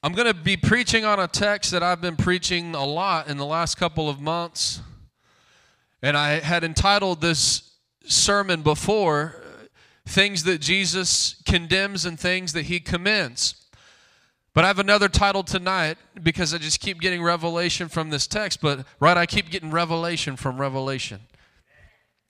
I'm going to be preaching on a text that I've been preaching a lot in the last couple of months. And I had entitled this sermon before Things that Jesus Condemns and Things that He Commends. But I have another title tonight because I just keep getting revelation from this text. But, right, I keep getting revelation from Revelation.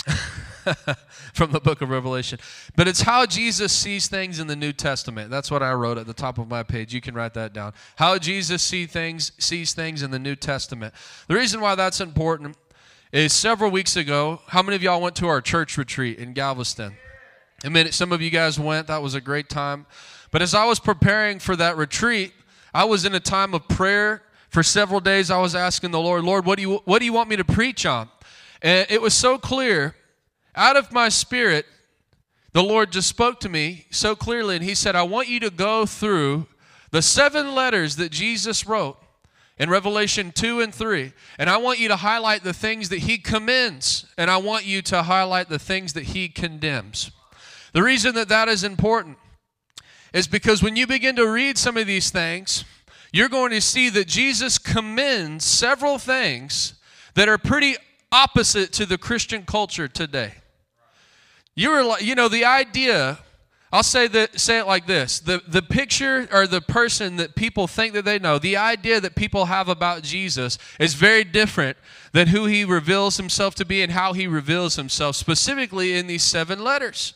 from the book of Revelation. But it's how Jesus sees things in the New Testament. That's what I wrote at the top of my page. You can write that down. How Jesus see things, sees things in the New Testament. The reason why that's important is several weeks ago, how many of y'all went to our church retreat in Galveston? I mean, some of you guys went. That was a great time. But as I was preparing for that retreat, I was in a time of prayer. For several days, I was asking the Lord, Lord, what do you, what do you want me to preach on? And it was so clear out of my spirit, the Lord just spoke to me so clearly, and He said, I want you to go through the seven letters that Jesus wrote in Revelation 2 and 3. And I want you to highlight the things that He commends, and I want you to highlight the things that He condemns. The reason that that is important is because when you begin to read some of these things, you're going to see that Jesus commends several things that are pretty opposite to the Christian culture today. You were like, you know, the idea, I'll say that say it like this. The the picture or the person that people think that they know, the idea that people have about Jesus is very different than who he reveals himself to be and how he reveals himself specifically in these seven letters.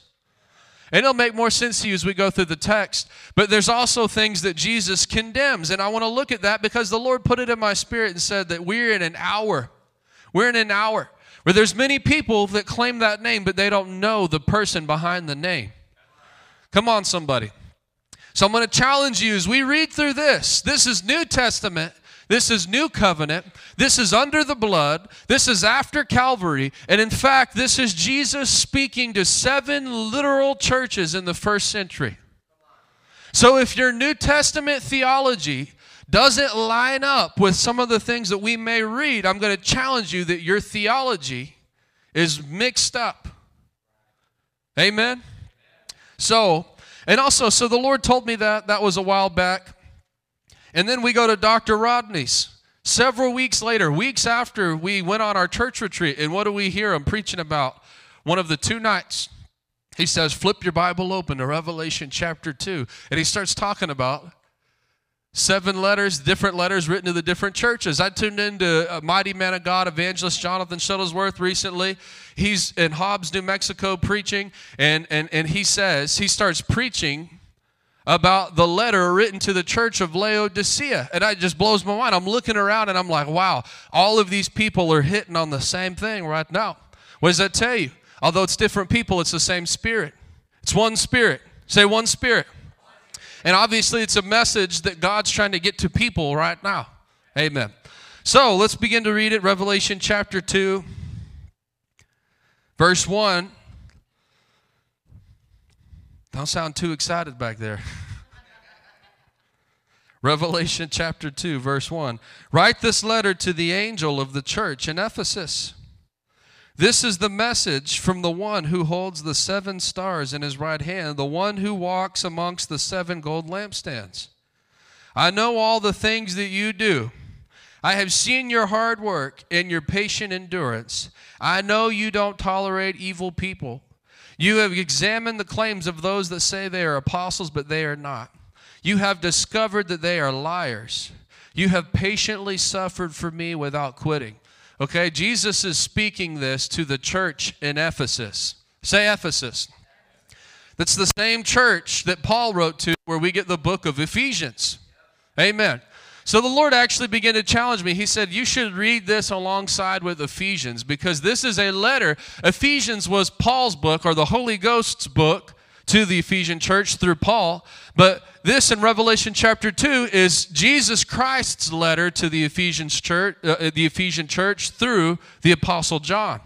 And it'll make more sense to you as we go through the text. But there's also things that Jesus condemns. And I want to look at that because the Lord put it in my spirit and said that we're in an hour. We're in an hour where there's many people that claim that name, but they don't know the person behind the name. Come on, somebody. So I'm going to challenge you as we read through this. This is New Testament. This is New Covenant. This is under the blood. This is after Calvary. And in fact, this is Jesus speaking to seven literal churches in the first century. So if your New Testament theology doesn't line up with some of the things that we may read, I'm going to challenge you that your theology is mixed up. Amen? So, and also, so the Lord told me that, that was a while back. And then we go to Dr. Rodney's. Several weeks later, weeks after we went on our church retreat, and what do we hear him preaching about? One of the two nights. He says, Flip your Bible open to Revelation chapter 2. And he starts talking about Seven letters, different letters written to the different churches. I tuned into a uh, mighty man of God, evangelist Jonathan Shuttlesworth, recently. He's in Hobbs, New Mexico, preaching, and, and, and he says, he starts preaching about the letter written to the church of Laodicea. And it just blows my mind. I'm looking around and I'm like, wow, all of these people are hitting on the same thing right now. What does that tell you? Although it's different people, it's the same spirit. It's one spirit. Say one spirit. And obviously, it's a message that God's trying to get to people right now. Amen. So let's begin to read it. Revelation chapter 2, verse 1. Don't sound too excited back there. Revelation chapter 2, verse 1. Write this letter to the angel of the church in Ephesus. This is the message from the one who holds the seven stars in his right hand, the one who walks amongst the seven gold lampstands. I know all the things that you do. I have seen your hard work and your patient endurance. I know you don't tolerate evil people. You have examined the claims of those that say they are apostles, but they are not. You have discovered that they are liars. You have patiently suffered for me without quitting. Okay, Jesus is speaking this to the church in Ephesus. Say Ephesus. That's the same church that Paul wrote to where we get the book of Ephesians. Amen. So the Lord actually began to challenge me. He said, You should read this alongside with Ephesians because this is a letter. Ephesians was Paul's book or the Holy Ghost's book to the Ephesian church through Paul, but this in Revelation chapter 2 is Jesus Christ's letter to the Ephesian church, uh, the Ephesian church through the apostle John.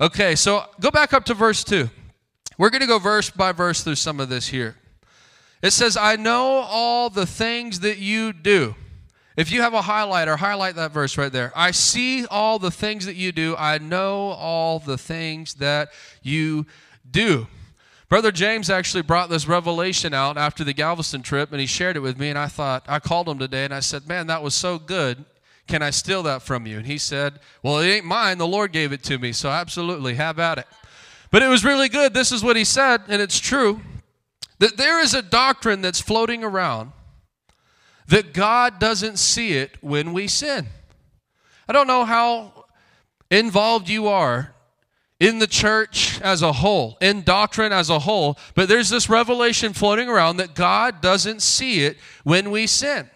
Okay, so go back up to verse 2. We're going to go verse by verse through some of this here. It says, I know all the things that you do. If you have a highlighter, highlight that verse right there. I see all the things that you do. I know all the things that you do. Brother James actually brought this revelation out after the Galveston trip, and he shared it with me. And I thought, I called him today and I said, Man, that was so good. Can I steal that from you? And he said, Well, it ain't mine. The Lord gave it to me. So absolutely, have at it. But it was really good. This is what he said, and it's true that there is a doctrine that's floating around that God doesn't see it when we sin. I don't know how involved you are in the church as a whole, in doctrine as a whole, but there's this revelation floating around that God doesn't see it when we sin.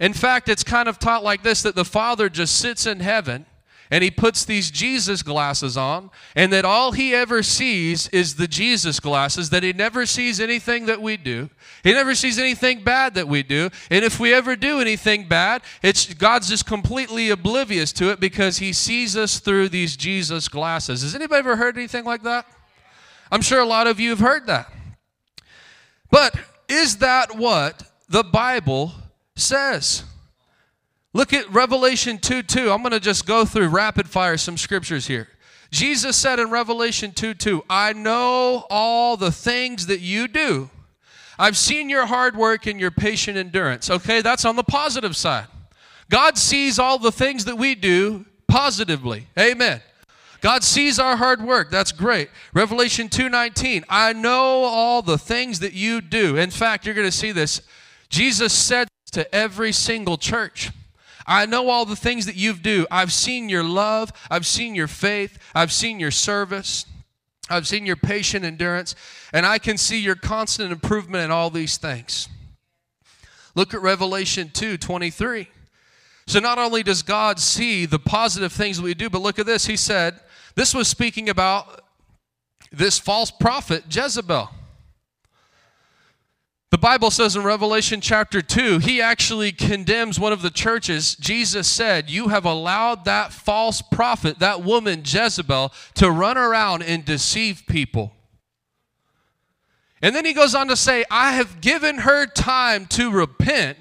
In fact, it's kind of taught like this that the Father just sits in heaven and he puts these Jesus glasses on, and that all he ever sees is the Jesus glasses, that he never sees anything that we do. He never sees anything bad that we do. And if we ever do anything bad, it's God's just completely oblivious to it because he sees us through these Jesus glasses. Has anybody ever heard anything like that? I'm sure a lot of you have heard that. But is that what the Bible says? Look at Revelation 2 2. I'm going to just go through rapid fire some scriptures here. Jesus said in Revelation 2 2, I know all the things that you do. I've seen your hard work and your patient endurance. Okay, that's on the positive side. God sees all the things that we do positively. Amen. God sees our hard work. That's great. Revelation 2:19. I know all the things that you do. In fact, you're going to see this. Jesus said to every single church. I know all the things that you've do. I've seen your love. I've seen your faith. I've seen your service. I've seen your patient endurance. And I can see your constant improvement in all these things. Look at Revelation 2 23. So not only does God see the positive things we do, but look at this. He said, this was speaking about this false prophet, Jezebel. The Bible says in Revelation chapter 2, he actually condemns one of the churches. Jesus said, You have allowed that false prophet, that woman Jezebel, to run around and deceive people. And then he goes on to say, I have given her time to repent.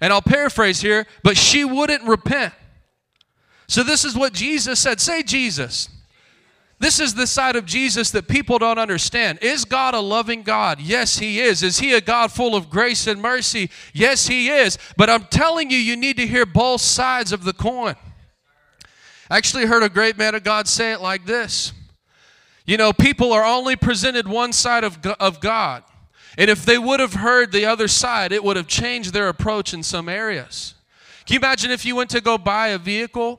And I'll paraphrase here, but she wouldn't repent. So this is what Jesus said. Say, Jesus. This is the side of Jesus that people don't understand. Is God a loving God? Yes, He is. Is He a God full of grace and mercy? Yes, He is. But I'm telling you, you need to hear both sides of the coin. I actually heard a great man of God say it like this You know, people are only presented one side of, of God. And if they would have heard the other side, it would have changed their approach in some areas. Can you imagine if you went to go buy a vehicle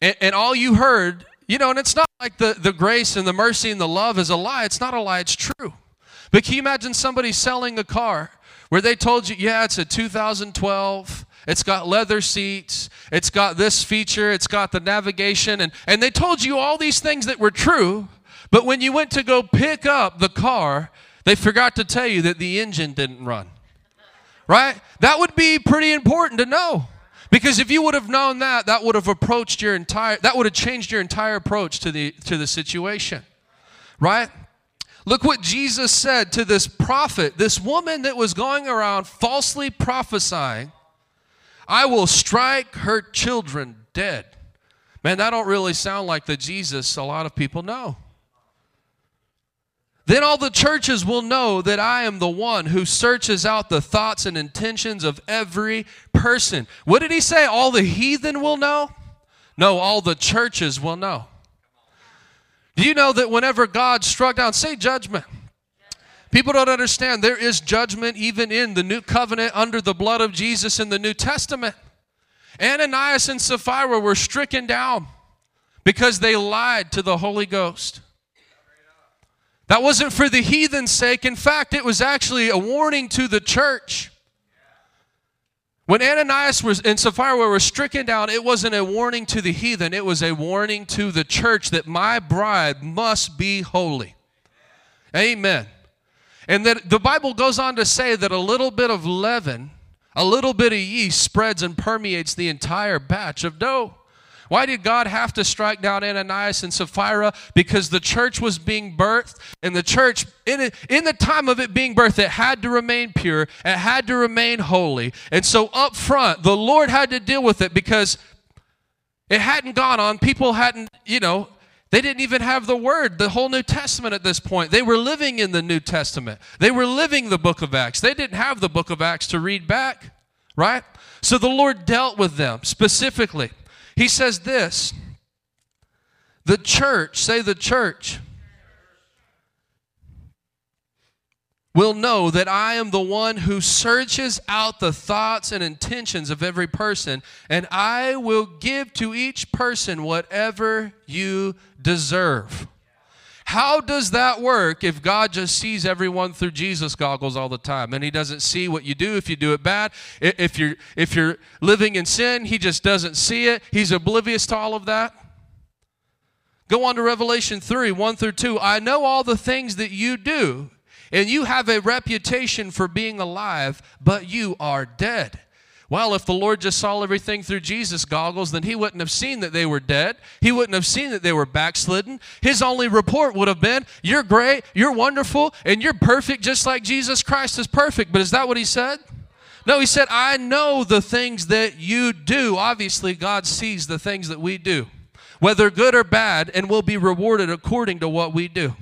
and, and all you heard you know, and it's not like the, the grace and the mercy and the love is a lie. It's not a lie, it's true. But can you imagine somebody selling a car where they told you, yeah, it's a 2012, it's got leather seats, it's got this feature, it's got the navigation, and, and they told you all these things that were true, but when you went to go pick up the car, they forgot to tell you that the engine didn't run. Right? That would be pretty important to know. Because if you would have known that, that would have approached your entire that would have changed your entire approach to the to the situation. Right? Look what Jesus said to this prophet, this woman that was going around falsely prophesying, I will strike her children dead. Man, that don't really sound like the Jesus a lot of people know. Then all the churches will know that I am the one who searches out the thoughts and intentions of every person. What did he say? All the heathen will know? No, all the churches will know. Do you know that whenever God struck down, say judgment. People don't understand there is judgment even in the new covenant under the blood of Jesus in the New Testament. Ananias and Sapphira were stricken down because they lied to the Holy Ghost. That wasn't for the heathen's sake. In fact, it was actually a warning to the church. When Ananias was, and Sapphira were stricken down, it wasn't a warning to the heathen, it was a warning to the church that my bride must be holy. Amen. And that the Bible goes on to say that a little bit of leaven, a little bit of yeast spreads and permeates the entire batch of dough. Why did God have to strike down Ananias and Sapphira? Because the church was being birthed, and the church, in, it, in the time of it being birthed, it had to remain pure, it had to remain holy. And so, up front, the Lord had to deal with it because it hadn't gone on. People hadn't, you know, they didn't even have the word, the whole New Testament at this point. They were living in the New Testament. They were living the book of Acts. They didn't have the book of Acts to read back, right? So the Lord dealt with them specifically. He says this the church, say the church, will know that I am the one who searches out the thoughts and intentions of every person, and I will give to each person whatever you deserve. How does that work if God just sees everyone through Jesus goggles all the time and he doesn't see what you do if you do it bad? If you're if you're living in sin, he just doesn't see it. He's oblivious to all of that. Go on to Revelation 3, 1 through 2. I know all the things that you do, and you have a reputation for being alive, but you are dead. Well, if the Lord just saw everything through Jesus' goggles, then he wouldn't have seen that they were dead. He wouldn't have seen that they were backslidden. His only report would have been, You're great, you're wonderful, and you're perfect just like Jesus Christ is perfect. But is that what he said? No, he said, I know the things that you do. Obviously, God sees the things that we do, whether good or bad, and will be rewarded according to what we do.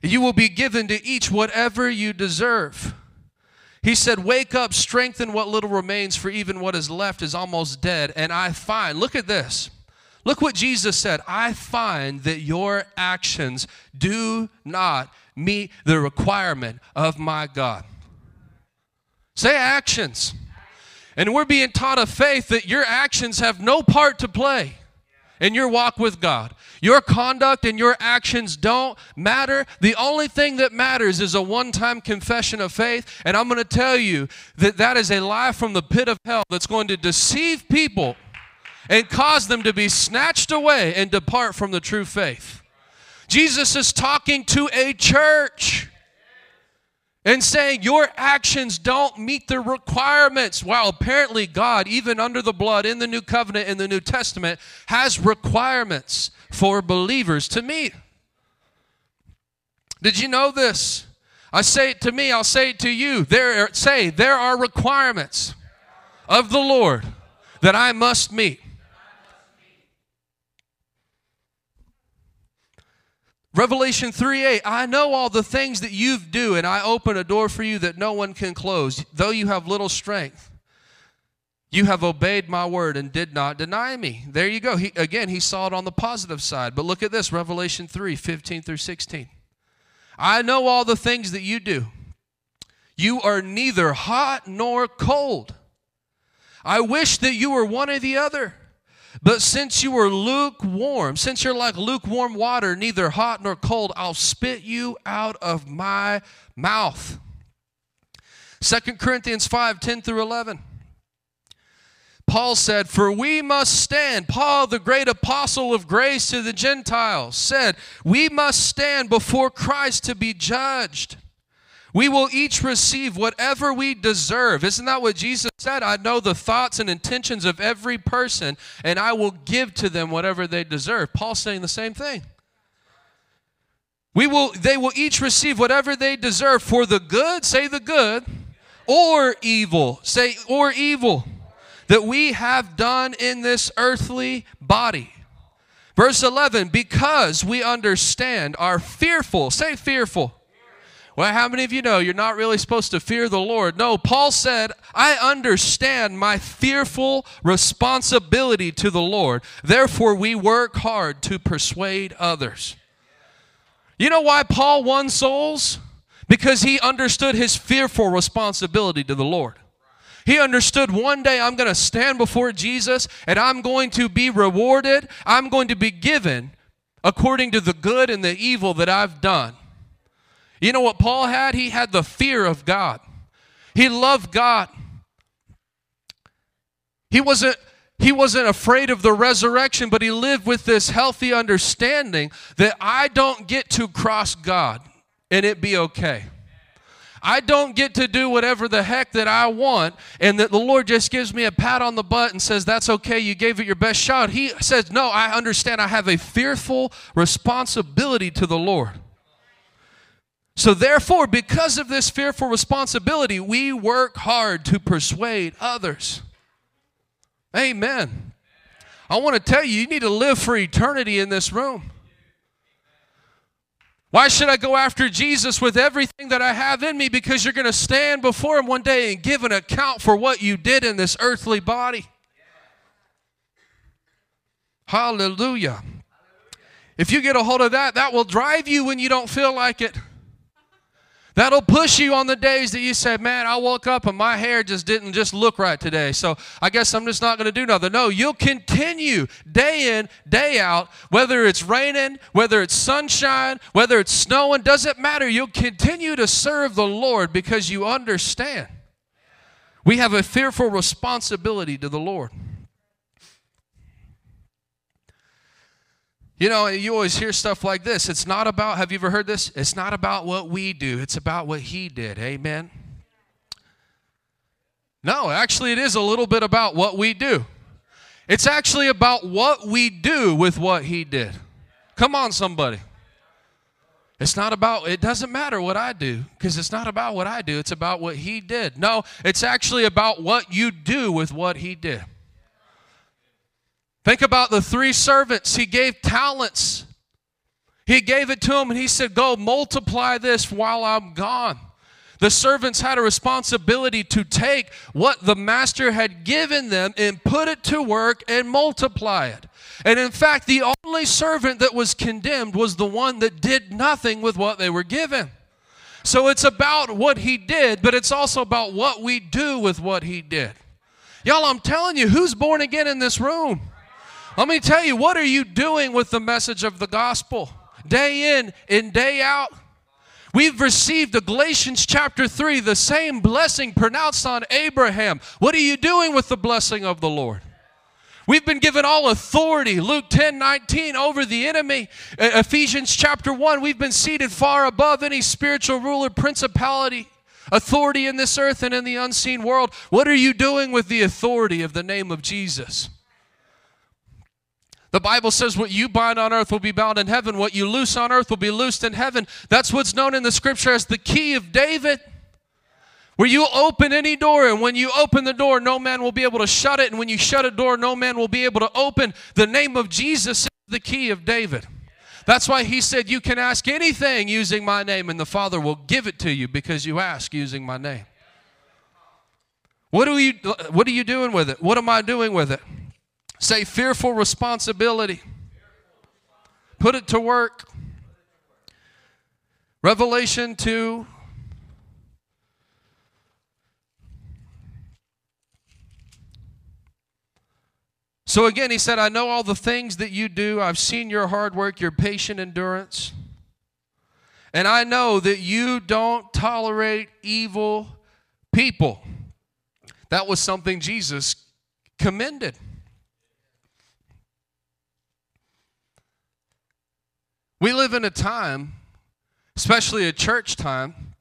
You will be given to each whatever you deserve. He said, Wake up, strengthen what little remains, for even what is left is almost dead. And I find, look at this. Look what Jesus said. I find that your actions do not meet the requirement of my God. Say actions. And we're being taught of faith that your actions have no part to play in your walk with God. Your conduct and your actions don't matter. The only thing that matters is a one time confession of faith. And I'm going to tell you that that is a lie from the pit of hell that's going to deceive people and cause them to be snatched away and depart from the true faith. Jesus is talking to a church and saying your actions don't meet the requirements. While apparently God, even under the blood in the new covenant in the New Testament, has requirements for believers to meet. Did you know this? I say it to me, I'll say it to you. There say there are requirements of the Lord that I must meet. Revelation 3 8, I know all the things that you do, and I open a door for you that no one can close. Though you have little strength, you have obeyed my word and did not deny me. There you go. He, again, he saw it on the positive side. But look at this Revelation 3 15 through 16. I know all the things that you do. You are neither hot nor cold. I wish that you were one or the other. But since you are lukewarm, since you're like lukewarm water, neither hot nor cold, I'll spit you out of my mouth. Second Corinthians 5 10 through 11. Paul said, For we must stand. Paul, the great apostle of grace to the Gentiles, said, We must stand before Christ to be judged. We will each receive whatever we deserve. Isn't that what Jesus said? I know the thoughts and intentions of every person, and I will give to them whatever they deserve. Paul's saying the same thing. We will, they will each receive whatever they deserve for the good, say the good, or evil, say or evil, that we have done in this earthly body. Verse 11, because we understand, are fearful, say fearful well, how many of you know you're not really supposed to fear the Lord? No, Paul said, I understand my fearful responsibility to the Lord. Therefore, we work hard to persuade others. You know why Paul won souls? Because he understood his fearful responsibility to the Lord. He understood one day I'm going to stand before Jesus and I'm going to be rewarded. I'm going to be given according to the good and the evil that I've done. You know what Paul had? He had the fear of God. He loved God. He wasn't he wasn't afraid of the resurrection, but he lived with this healthy understanding that I don't get to cross God. and it be okay. I don't get to do whatever the heck that I want, and that the Lord just gives me a pat on the butt and says, That's okay, you gave it your best shot. He says, No, I understand I have a fearful responsibility to the Lord. So, therefore, because of this fearful responsibility, we work hard to persuade others. Amen. I want to tell you, you need to live for eternity in this room. Why should I go after Jesus with everything that I have in me? Because you're going to stand before Him one day and give an account for what you did in this earthly body. Hallelujah. If you get a hold of that, that will drive you when you don't feel like it. That'll push you on the days that you say, Man, I woke up and my hair just didn't just look right today. So I guess I'm just not going to do nothing. No, you'll continue day in, day out, whether it's raining, whether it's sunshine, whether it's snowing, doesn't matter. You'll continue to serve the Lord because you understand. We have a fearful responsibility to the Lord. You know, you always hear stuff like this. It's not about, have you ever heard this? It's not about what we do, it's about what He did. Amen? No, actually, it is a little bit about what we do. It's actually about what we do with what He did. Come on, somebody. It's not about, it doesn't matter what I do because it's not about what I do, it's about what He did. No, it's actually about what you do with what He did. Think about the three servants. He gave talents. He gave it to them and he said, Go multiply this while I'm gone. The servants had a responsibility to take what the master had given them and put it to work and multiply it. And in fact, the only servant that was condemned was the one that did nothing with what they were given. So it's about what he did, but it's also about what we do with what he did. Y'all, I'm telling you, who's born again in this room? Let me tell you, what are you doing with the message of the gospel? Day in and day out. We've received the Galatians chapter 3, the same blessing pronounced on Abraham. What are you doing with the blessing of the Lord? We've been given all authority, Luke 10 19, over the enemy. Ephesians chapter 1, we've been seated far above any spiritual ruler, principality, authority in this earth and in the unseen world. What are you doing with the authority of the name of Jesus? The Bible says, What you bind on earth will be bound in heaven, what you loose on earth will be loosed in heaven. That's what's known in the scripture as the key of David. Where you open any door, and when you open the door, no man will be able to shut it. And when you shut a door, no man will be able to open. The name of Jesus is the key of David. That's why he said, You can ask anything using my name, and the Father will give it to you because you ask using my name. What are you, what are you doing with it? What am I doing with it? Say fearful responsibility. Put it to work. Revelation 2. So again, he said, I know all the things that you do. I've seen your hard work, your patient endurance. And I know that you don't tolerate evil people. That was something Jesus commended. We live in a time, especially a church time,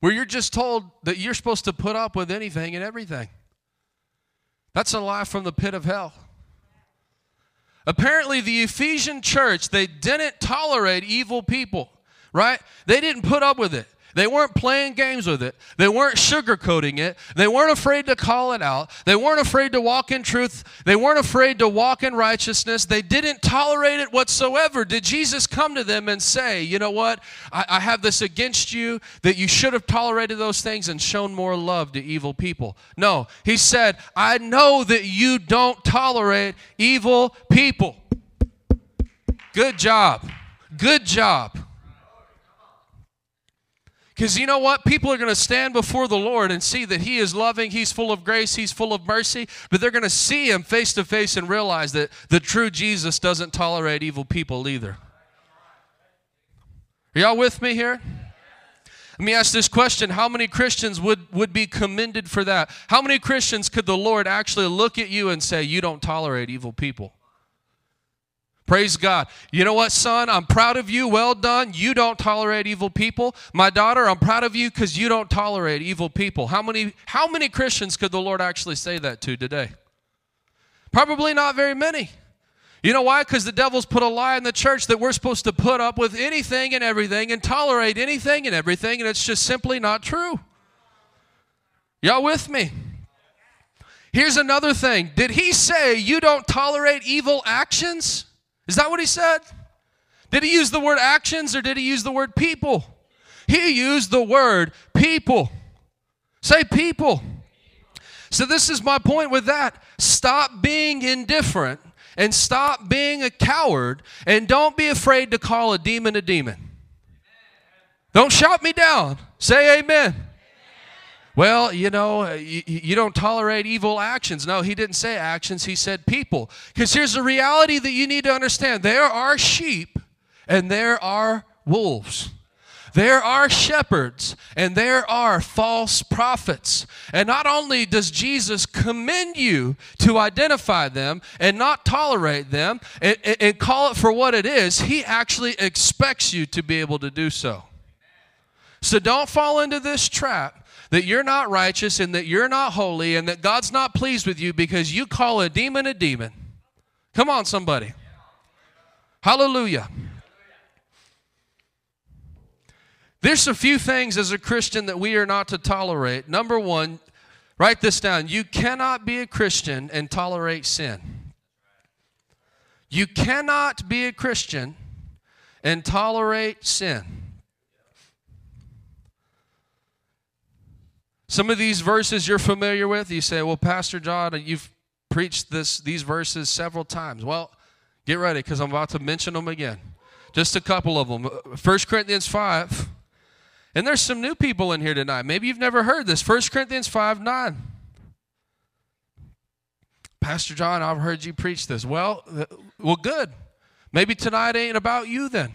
where you're just told that you're supposed to put up with anything and everything. That's a lie from the pit of hell. Apparently, the Ephesian church, they didn't tolerate evil people, right? They didn't put up with it. They weren't playing games with it. They weren't sugarcoating it. They weren't afraid to call it out. They weren't afraid to walk in truth. They weren't afraid to walk in righteousness. They didn't tolerate it whatsoever. Did Jesus come to them and say, You know what? I, I have this against you that you should have tolerated those things and shown more love to evil people? No. He said, I know that you don't tolerate evil people. Good job. Good job. Because you know what? People are going to stand before the Lord and see that He is loving, He's full of grace, He's full of mercy, but they're going to see Him face to face and realize that the true Jesus doesn't tolerate evil people either. Are y'all with me here? Let me ask this question How many Christians would, would be commended for that? How many Christians could the Lord actually look at you and say, You don't tolerate evil people? Praise God. You know what, son? I'm proud of you. Well done. You don't tolerate evil people. My daughter, I'm proud of you because you don't tolerate evil people. How many, how many Christians could the Lord actually say that to today? Probably not very many. You know why? Because the devil's put a lie in the church that we're supposed to put up with anything and everything and tolerate anything and everything, and it's just simply not true. Y'all with me? Here's another thing. Did he say you don't tolerate evil actions? Is that what he said? Did he use the word actions or did he use the word people? He used the word people. Say people. So, this is my point with that. Stop being indifferent and stop being a coward and don't be afraid to call a demon a demon. Don't shout me down. Say amen. Well, you know, uh, you, you, don't tolerate evil actions. No, he didn't say actions, he said people. Because here's the reality that you need to understand there are sheep and there are wolves. There are shepherds and there are false prophets. And not only does Jesus commend you to identify them and not tolerate them and, and, call it for what it is, he actually expects you to be able to do so. So don't fall into this trap that you're not righteous and that you're not holy and that God's not pleased with you because you call a demon a demon. Come on, somebody. Hallelujah. There's a few things as a Christian that we are not to tolerate. Number one, write this down. You cannot be a Christian and tolerate sin. You cannot be a Christian and tolerate sin. Some of these verses you're familiar with. You say, "Well, Pastor John, you've preached this these verses several times." Well, get ready because I'm about to mention them again. Just a couple of them. 1 Corinthians 5. And there's some new people in here tonight. Maybe you've never heard this. 1 Corinthians 5 9. Pastor John, I've heard you preach this. Well, well, good. Maybe tonight ain't about you then.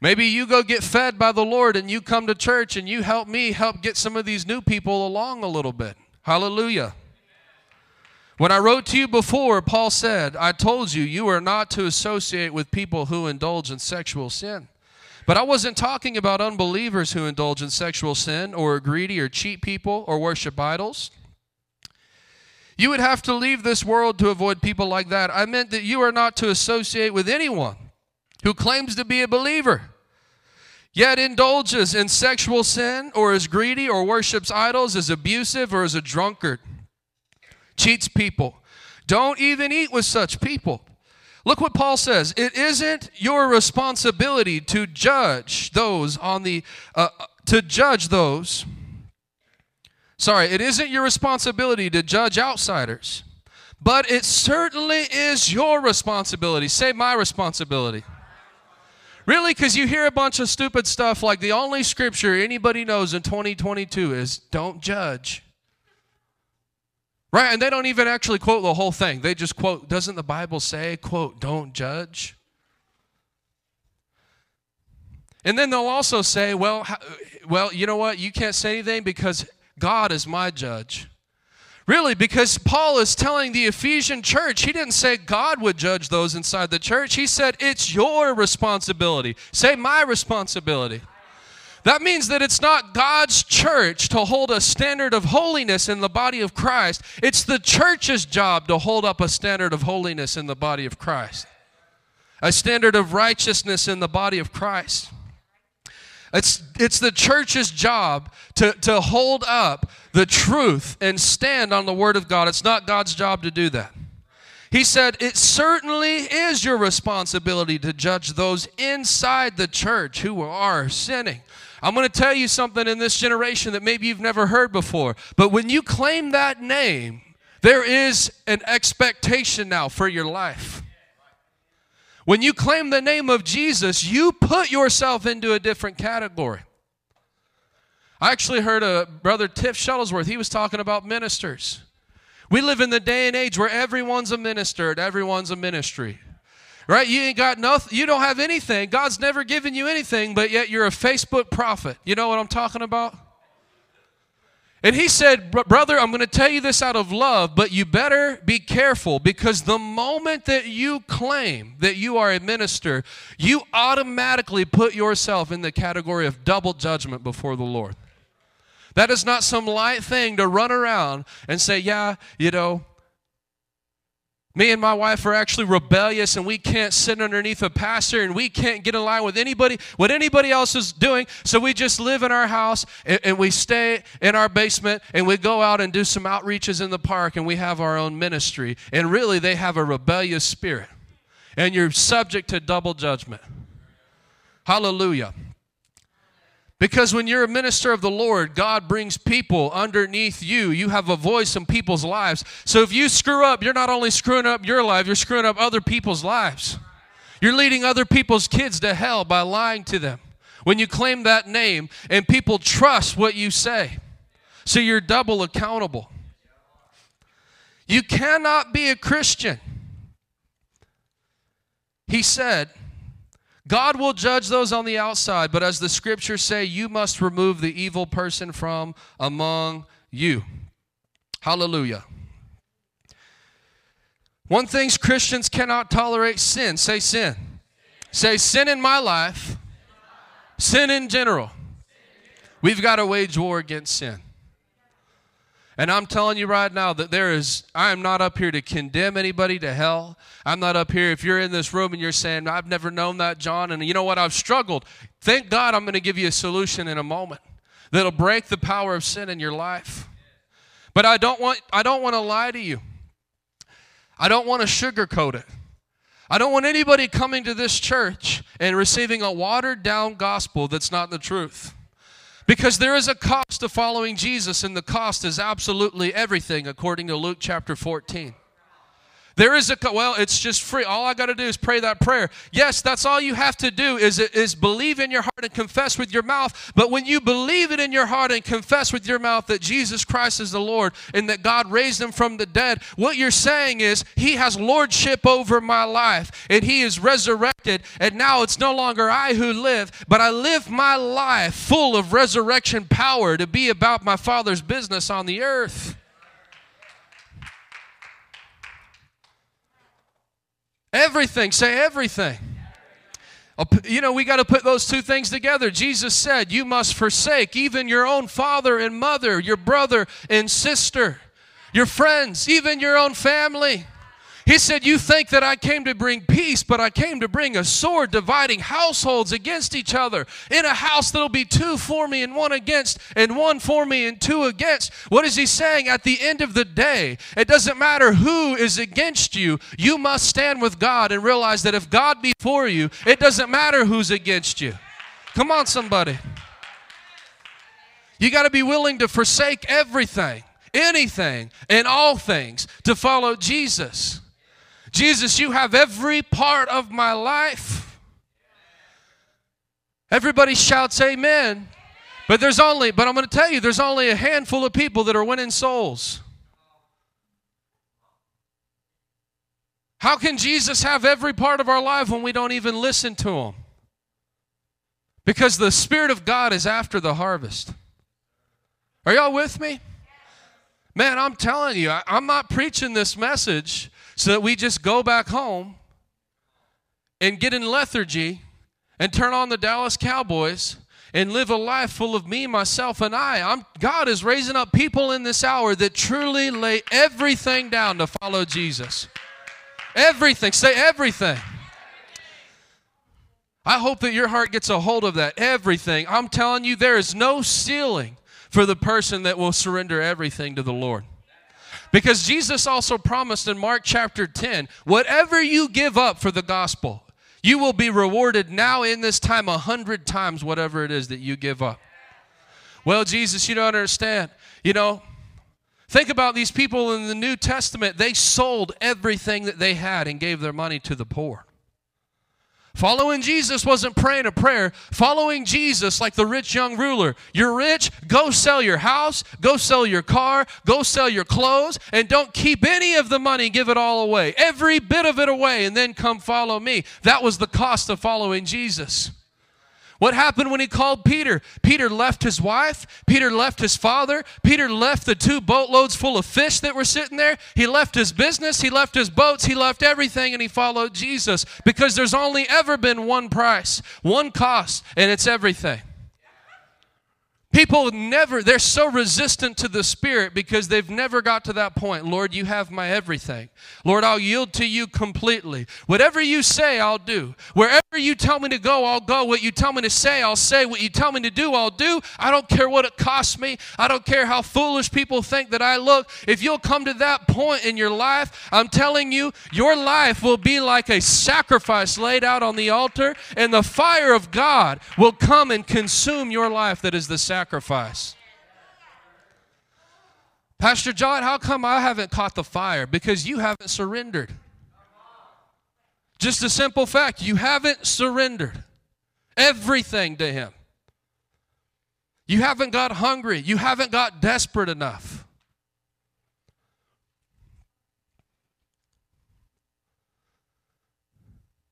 Maybe you go get fed by the Lord and you come to church and you help me help get some of these new people along a little bit. Hallelujah. When I wrote to you before, Paul said, I told you, you are not to associate with people who indulge in sexual sin. But I wasn't talking about unbelievers who indulge in sexual sin or are greedy or cheat people or worship idols. You would have to leave this world to avoid people like that. I meant that you are not to associate with anyone who claims to be a believer yet indulges in sexual sin or is greedy or worships idols, is abusive or is a drunkard, cheats people. Don't even eat with such people. Look what Paul says. It isn't your responsibility to judge those on the, uh, to judge those. Sorry, it isn't your responsibility to judge outsiders, but it certainly is your responsibility. Say, my responsibility. Really? Because you hear a bunch of stupid stuff like the only scripture anybody knows in 2022 is don't judge. Right? And they don't even actually quote the whole thing. They just quote, doesn't the Bible say, quote, don't judge? And then they'll also say, well, well, you know what? You can't say anything because God is my judge. Really, because Paul is telling the Ephesian church, he didn't say God would judge those inside the church. He said, it's your responsibility. Say, my responsibility. That means that it's not God's church to hold a standard of holiness in the body of Christ. It's the church's job to hold up a standard of holiness in the body of Christ, a standard of righteousness in the body of Christ. It's, it's the church's job to, to hold up the truth and stand on the Word of God. It's not God's job to do that. He said, It certainly is your responsibility to judge those inside the church who are sinning. I'm going to tell you something in this generation that maybe you've never heard before. But when you claim that name, there is an expectation now for your life. When you claim the name of Jesus, you put yourself into a different category. I actually heard a brother Tiff Shuttlesworth, he was talking about ministers. We live in the day and age where everyone's a minister and everyone's a ministry. Right? You ain't got nothing, you don't have anything. God's never given you anything, but yet you're a Facebook prophet. You know what I'm talking about? And he said, Brother, I'm going to tell you this out of love, but you better be careful because the moment that you claim that you are a minister, you automatically put yourself in the category of double judgment before the Lord. That is not some light thing to run around and say, Yeah, you know, me and my wife are actually rebellious and we can't sit underneath a pastor and we can't get in line with anybody, what anybody else is doing. So we just live in our house and, and, we stay in our basement and we go out and do some outreaches in the park and we have our own ministry. And really, they have a rebellious spirit. And you're subject to double judgment. Hallelujah. Because when you're a minister of the Lord, God brings people underneath you. You have a voice in people's lives. So if you screw up, you're not only screwing up your life, you're screwing up other people's lives. You're leading other people's kids to hell by lying to them. When you claim that name and people trust what you say. So you're double accountable. You cannot be a Christian. He said, God will judge those on the outside, but as the scriptures say, you must remove the evil person from among you. Hallelujah. One thing Christians cannot tolerate sin. Say sin. Say sin in my life. Sin in general. We've got to wage war against sin. And I'm telling you right now that there is, I am not up here to condemn anybody to hell. I'm not up here. If you're in this room and you're saying, I've never known that, John, and you know what, I've struggled. Thank God I'm going to give you a solution in a moment that'll break the power of sin in your life. But I don't want, I don't want to lie to you. I don't want to sugarcoat it. I don't want anybody coming to this church and receiving a watered down gospel that's not the truth. Because there is a cost to following Jesus, and the cost is absolutely everything, according to Luke chapter 14. There is a, well, it's just free. All I got to do is pray that prayer. Yes, that's all you have to do is, is believe in your heart and confess with your mouth. But when you believe it in your heart and confess with your mouth that Jesus Christ is the Lord and that God raised him from the dead, what you're saying is, He has lordship over my life and He is resurrected. And now it's no longer I who live, but I live my life full of resurrection power to be about my Father's business on the earth. Everything. Say everything. You know, we got to put those two things together. Jesus said, You must forsake even your own father and mother, your brother and sister, your friends, even your own family. He said, You think that I came to bring peace, but I came to bring a sword dividing households against each other. In a house that'll be two for me and one against, and one for me and two against. What is he saying? At the end of the day, it doesn't matter who is against you, you must stand with God and realize that if God be for you, it doesn't matter who's against you. Come on, somebody. You got to be willing to forsake everything, anything, and all things to follow Jesus. Jesus, you have every part of my life. Everybody shouts amen. But there's only, but I'm going to tell you, there's only a handful of people that are winning souls. How can Jesus have every part of our life when we don't even listen to him? Because the Spirit of God is after the harvest. Are y'all with me? Man, I'm telling you, I, am not preaching this message so that we just go back home and get in lethargy and turn on the Dallas Cowboys and live a life full of me, myself, and I. I'm, God is raising up people in this hour that truly lay everything down to follow Jesus. Everything. Say everything. I hope that your heart gets a hold of that. Everything. I'm telling you, there is no ceiling for the person that will surrender everything to the Lord. Because Jesus also promised in Mark chapter 10 whatever you give up for the gospel, you will be rewarded now in this time a hundred times whatever it is that you give up. Well, Jesus, you don't understand. You know, think about these people in the New Testament. They sold everything that they had and gave their money to the poor. Following Jesus wasn't praying a prayer. Following Jesus, like the rich young ruler, you're rich, go sell your house, go sell your car, go sell your clothes, and don't keep any of the money, give it all away. Every bit of it away, and then come follow me. That was the cost of following Jesus. What happened when he called Peter? Peter left his wife. Peter left his father. Peter left the two boatloads full of fish that were sitting there. He left his business. He left his boats. He left everything and he followed Jesus because there's only ever been one price, one cost, and it's everything. People never, they're so resistant to the Spirit because they've never got to that point. Lord, you have my everything. Lord, I'll yield to you completely. Whatever you say, I'll do. Wherever you tell me to go, I'll go. What you tell me to say, I'll say. What you tell me to do, I'll do. I don't care what it costs me. I don't care how foolish people think that I look. If you'll come to that point in your life, I'm telling you, your life will be like a sacrifice laid out on the altar, and the fire of God will come and consume your life that is the sacrifice sacrifice. Pastor John, how come I haven't caught the fire? Because you haven't surrendered. Just a simple fact you haven't surrendered everything to Him. You haven't got hungry. You haven't got desperate enough.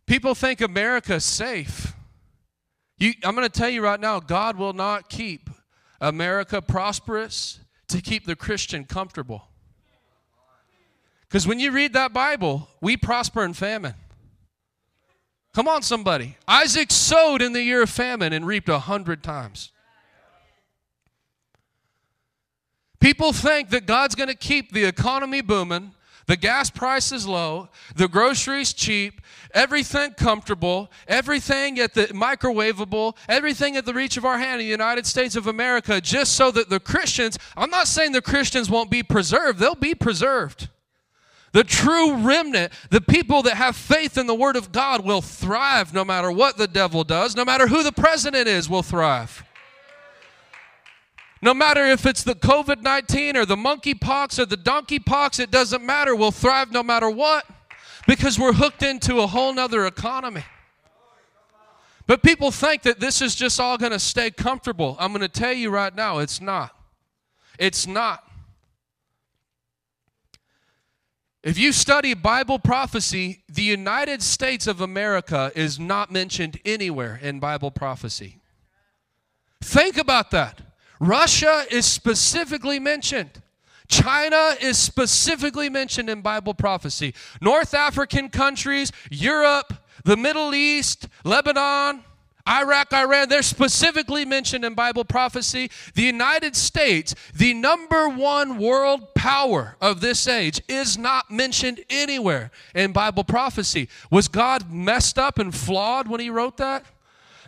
People think America's safe. You, I'm going to tell you right now God will not keep America prosperous to keep the Christian comfortable. Because when you read that Bible, we prosper in famine. Come on, somebody. Isaac sowed in the year of famine and reaped a hundred times. People think that God's going to keep the economy booming the gas price is low, the groceries cheap, everything comfortable, everything at the microwavable, everything at the reach of our hand in the United States of America, just so that the Christians, I'm not saying the Christians won't be preserved, they'll be preserved. The true remnant, the people that have faith in the Word of God, will thrive no matter what the devil does, no matter who the president is, will thrive. No matter if it's the COVID 19 or the monkeypox or the donkeypox, it doesn't matter. We'll thrive no matter what because we're hooked into a whole nother economy. But people think that this is just all going to stay comfortable. I'm going to tell you right now, it's not. It's not. If you study Bible prophecy, the United States of America is not mentioned anywhere in Bible prophecy. Think about that. Russia is specifically mentioned. China is specifically mentioned in Bible prophecy. North African countries, Europe, the Middle East, Lebanon, Iraq, Iran, they're specifically mentioned in Bible prophecy. The United States, the number one world power of this age, is not mentioned anywhere in Bible prophecy. Was God messed up and flawed when he wrote that?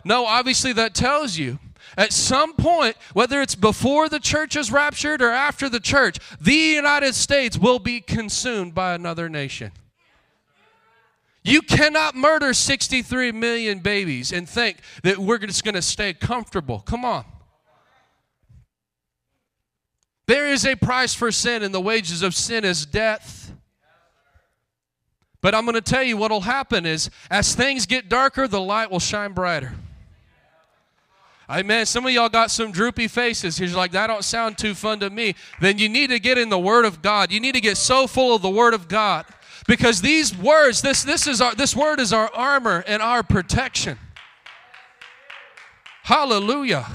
No, obviously, that tells you at some point, whether it's before the church is raptured or after the church, the United States will be consumed by another nation. You cannot murder 63 million babies and think that we're just going to stay comfortable. Come on. There is a price for sin, and the wages of sin is death. But I'm going to tell you what will happen is as things get darker, the light will shine brighter. Amen. Some of y'all got some droopy faces. You're like, that don't sound too fun to me. Then you need to get in the Word of God. You need to get so full of the Word of God. Because these words, this, this, is our, this word is our armor and our protection. Hallelujah.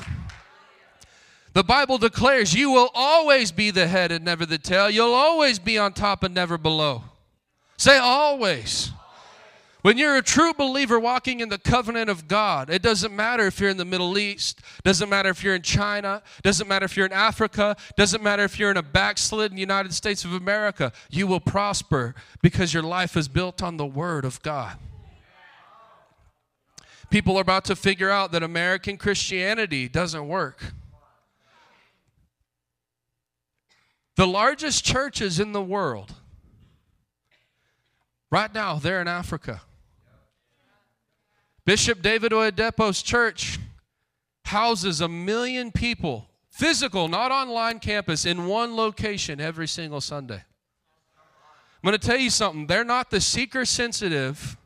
The Bible declares you will always be the head and never the tail. You'll always be on top and never below. Say always. When you're a true believer walking in the covenant of God, it doesn't matter if you're in the Middle East, doesn't matter if you're in China, doesn't matter if you're in Africa, doesn't matter if you're in a backslidden United States of America, you will prosper because your life is built on the Word of God. People are about to figure out that American Christianity doesn't work. The largest churches in the world, right now, they're in Africa. Bishop David Oyedepo's church houses a million people, physical, not online campus, in one location every single Sunday. I'm going to tell you something. They're not the seeker sensitive,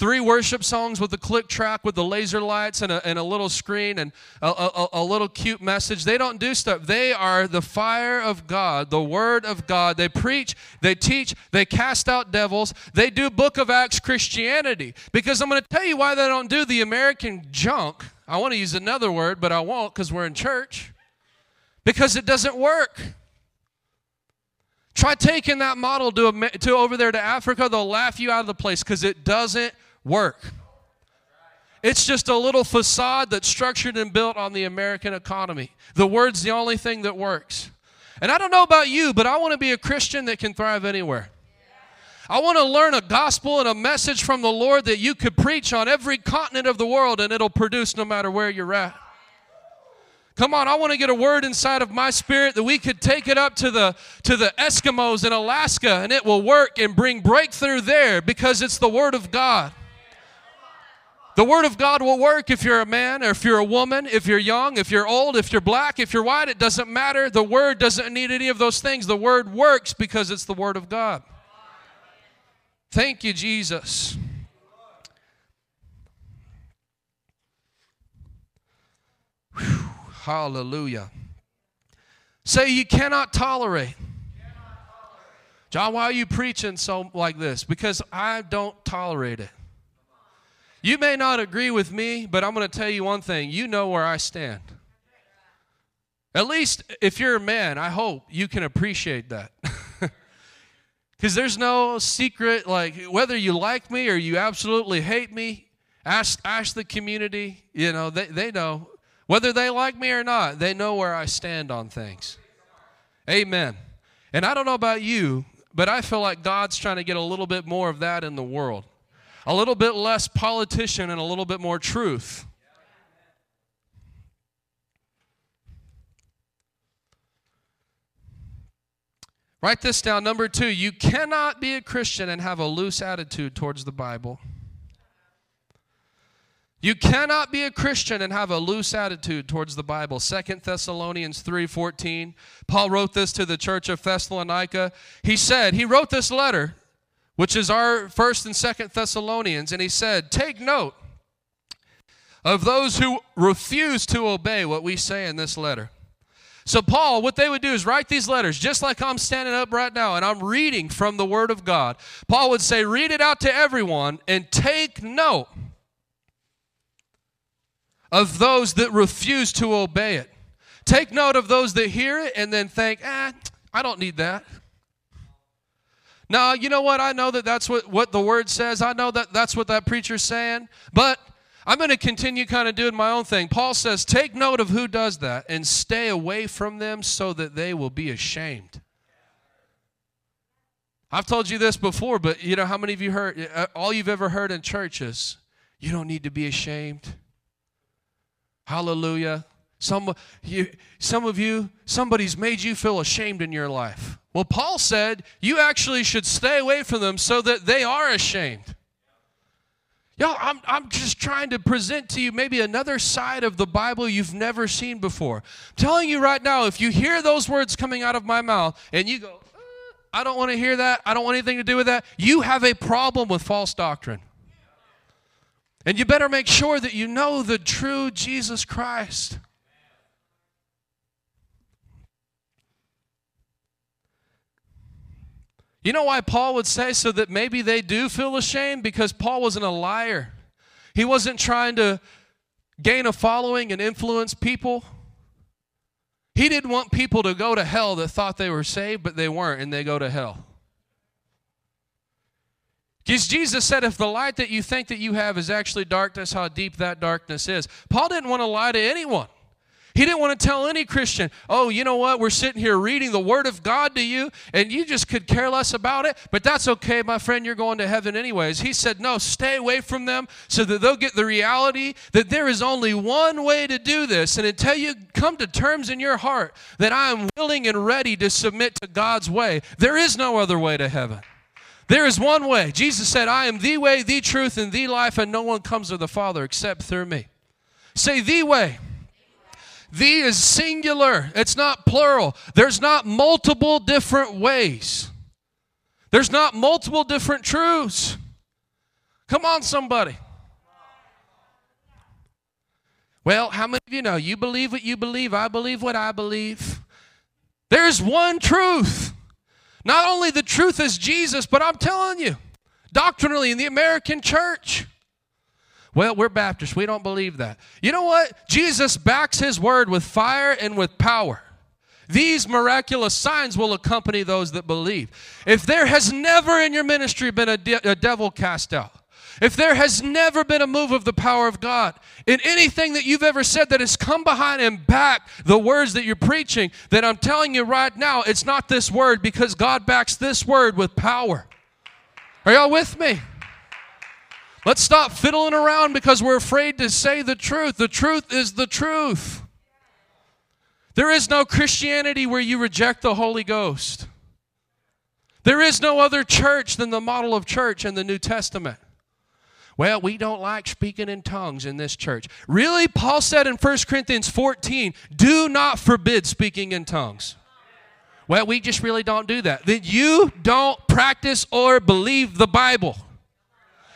three worship songs with a click track with the laser lights and a, and a little screen and a, a, a, little cute message. They don't do stuff. They are the fire of God, the word of God. They preach, they teach, they cast out devils. They do book of Acts Christianity. Because I'm going to tell you why they don't do the American junk. I want to use another word, but I won't because we're in church. Because it doesn't work. Try taking that model to, to over there to Africa, they'll laugh you out of the place because it doesn't work. It's just a little facade that's structured and built on the American economy. The word's the only thing that works. And I don't know about you, but I want to be a Christian that can thrive anywhere. I want to learn a gospel and a message from the Lord that you could preach on every continent of the world and it'll produce no matter where you're at. Come on, I want to get a word inside of my spirit that we could take it up to the to the Eskimos in Alaska and it will work and bring breakthrough there because it's the word of God. The Word of God will work if you're a man or if you're a woman, if you're young, if you're old, if you're black, if you're white. It doesn't matter. The Word doesn't need any of those things. The Word works because it's the Word of God. Thank you, Jesus. Whew, hallelujah. Say you cannot tolerate. John, why are you preaching so like this? Because I don't tolerate it. You may not agree with me, but I'm going to tell you one thing. You know where I stand. At least if you're a man, I hope you can appreciate that. Because there's no secret, like whether you like me or you absolutely hate me, ask, ask the community. You know, they, they know. Whether they like me or not, they know where I stand on things. Amen. And I don't know about you, but I feel like God's trying to get a little bit more of that in the world a little bit less politician and a little bit more truth. Write this down. Number two, you cannot be a Christian and have a loose attitude towards the Bible. You cannot be a Christian and have a loose attitude towards the Bible. Second Thessalonians 3:14. Paul wrote this to the church of Thessalonica. He said, he wrote this letter which is our first and second Thessalonians, and he said, Take note of those who refuse to obey what we say in this letter. So, Paul, what they would do is write these letters, just like I'm standing up right now and I'm reading from the Word of God. Paul would say, Read it out to everyone and take note of those that refuse to obey it. Take note of those that hear it and then think, ah, I don't need that. Now, you know what? I know that that's what, what the word says. I know that that's what that preacher's saying. But I'm going to continue kind of doing my own thing. Paul says, take note of who does that and stay away from them so that they will be ashamed. I've told you this before, but you know how many of you heard, uh, all you've ever heard in churches, you don't need to be ashamed. Hallelujah. Some, you, some of you, somebody's made you feel ashamed in your life. Well, Paul said you actually should stay away from them so that they are ashamed. Y'all, I'm, I'm just trying to present to you maybe another side of the Bible you've never seen before. I'm telling you right now, if you hear those words coming out of my mouth and you go, uh, I don't want to hear that, I don't want anything to do with that, you have a problem with false doctrine. And you better make sure that you know the true Jesus Christ. You know why Paul would say so that maybe they do feel ashamed? Because Paul wasn't a liar. He wasn't trying to gain a following and influence people. He didn't want people to go to hell that thought they were saved, but they weren't, and they go to hell. Because Jesus said, if the light that you think that you have is actually darkness, how deep that darkness is. Paul didn't want to lie to anyone. He didn't want to tell any Christian, oh, you know what, we're sitting here reading the Word of God to you, and you just could care less about it, but that's okay, my friend, you're going to heaven anyways. He said, no, stay away from them so that they'll get the reality that there is only one way to do this. And until you come to terms in your heart that I am willing and ready to submit to God's way, there is no other way to heaven. There is one way. Jesus said, I am the way, the truth, and the life, and no one comes to the Father except through me. Say, the way. The is singular, it's not plural. There's not multiple different ways, there's not multiple different truths. Come on, somebody. Well, how many of you know you believe what you believe? I believe what I believe. There's one truth. Not only the truth is Jesus, but I'm telling you, doctrinally in the American church. Well, we're Baptists. We don't believe that. You know what? Jesus backs his word with fire and with power. These miraculous signs will accompany those that believe. If there has never in your ministry been a, de- a devil cast out, if there has never been a move of the power of God in anything that you've ever said that has come behind and back the words that you're preaching, then I'm telling you right now, it's not this word because God backs this word with power. Are y'all with me? Let's stop fiddling around because we're afraid to say the truth. The truth is the truth. There is no Christianity where you reject the Holy Ghost. There is no other church than the model of church in the New Testament. Well, we don't like speaking in tongues in this church. Really? Paul said in 1 Corinthians 14, do not forbid speaking in tongues. Well, we just really don't do that. Then you don't practice or believe the Bible.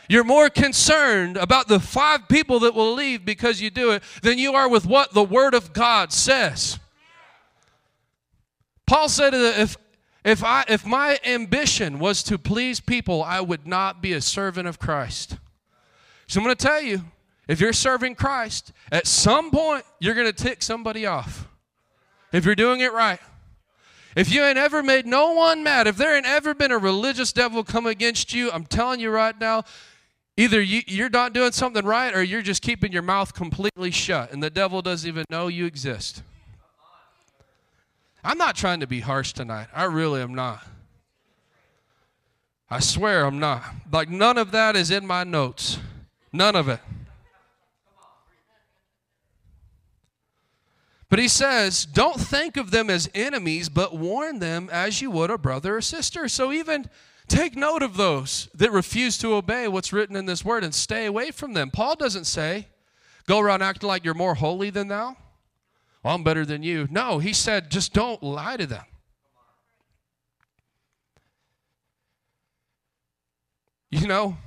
You're more concerned about the five people that will leave because you do it than you are with what the Word of God says. Paul said if, if, I, if my ambition was to please people, I would not be a servant of Christ. So I'm going to tell you if you're serving Christ, at some point you're going to tick somebody off. If you're doing it right. If you ain't ever made no one mad, if there ain't ever been a religious devil come against you, I'm telling you right now, either you, you're not doing something right or you're just keeping your mouth completely shut and the devil doesn't even know you exist. I'm not trying to be harsh tonight. I really am not. I swear I'm not. Like, none of that is in my notes. None of it. But he says, don't think of them as enemies, but warn them as you would a brother or sister. So even take note of those that refuse to obey what's written in this word and stay away from them. Paul doesn't say, go around acting like you're more holy than thou. I'm better than you. No, he said, just don't lie to them. You know,